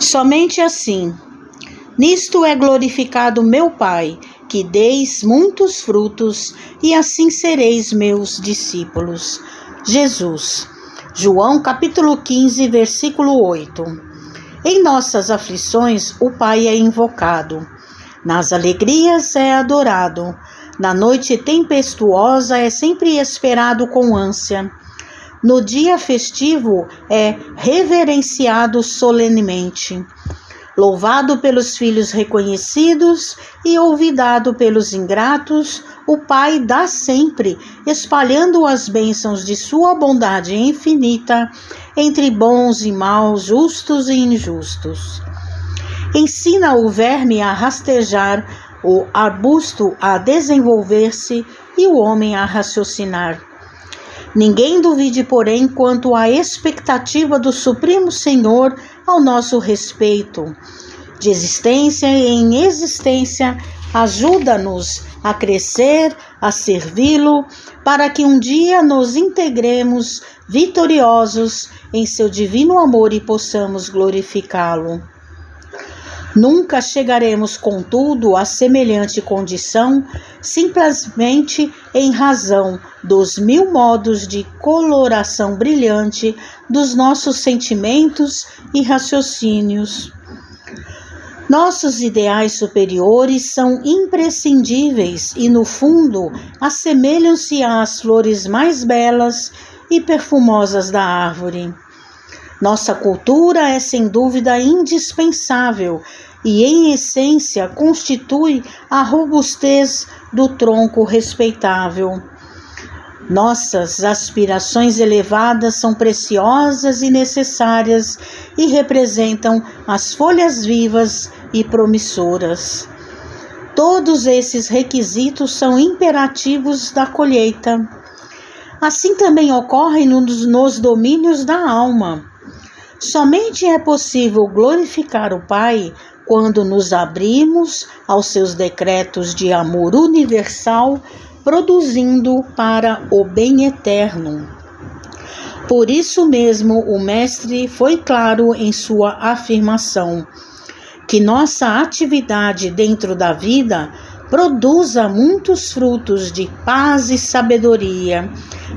Somente assim. Nisto é glorificado meu Pai, que deis muitos frutos, e assim sereis meus discípulos. Jesus. João capítulo 15, versículo 8. Em nossas aflições, o Pai é invocado. Nas alegrias é adorado. Na noite tempestuosa é sempre esperado com ânsia. No dia festivo é reverenciado solenemente. Louvado pelos filhos reconhecidos e olvidado pelos ingratos, o Pai dá sempre, espalhando as bênçãos de sua bondade infinita entre bons e maus, justos e injustos. Ensina o verme a rastejar, o arbusto a desenvolver-se e o homem a raciocinar. Ninguém duvide, porém, quanto à expectativa do Supremo Senhor ao nosso respeito. De existência em existência, ajuda-nos a crescer, a servi-lo, para que um dia nos integremos vitoriosos em seu divino amor e possamos glorificá-lo. Nunca chegaremos, contudo, a semelhante condição, simplesmente em razão dos mil modos de coloração brilhante dos nossos sentimentos e raciocínios. Nossos ideais superiores são imprescindíveis e, no fundo, assemelham-se às flores mais belas e perfumosas da árvore. Nossa cultura é sem dúvida indispensável e, em essência, constitui a robustez do tronco respeitável. Nossas aspirações elevadas são preciosas e necessárias e representam as folhas vivas e promissoras. Todos esses requisitos são imperativos da colheita. Assim também ocorre nos, domínios da alma. Somente é possível glorificar o Pai quando nos abrimos aos seus decretos de amor universal, produzindo para o bem eterno. Por isso mesmo, o Mestre foi claro em sua afirmação que nossa atividade dentro da vida produza muitos frutos de paz e sabedoria,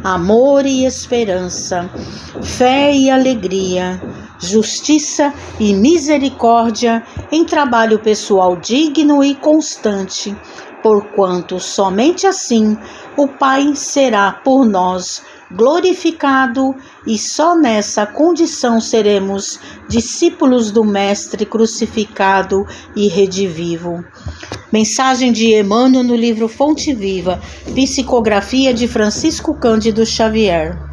amor e esperança, fé e alegria, justiça e misericórdia em trabalho pessoal digno e constante, porquanto somente assim o Pai será por nós glorificado e só nessa condição seremos discípulos do Mestre crucificado e redivivo. Mensagem de Emmanuel no livro Fonte Viva, psicografia de Francisco Cândido Xavier.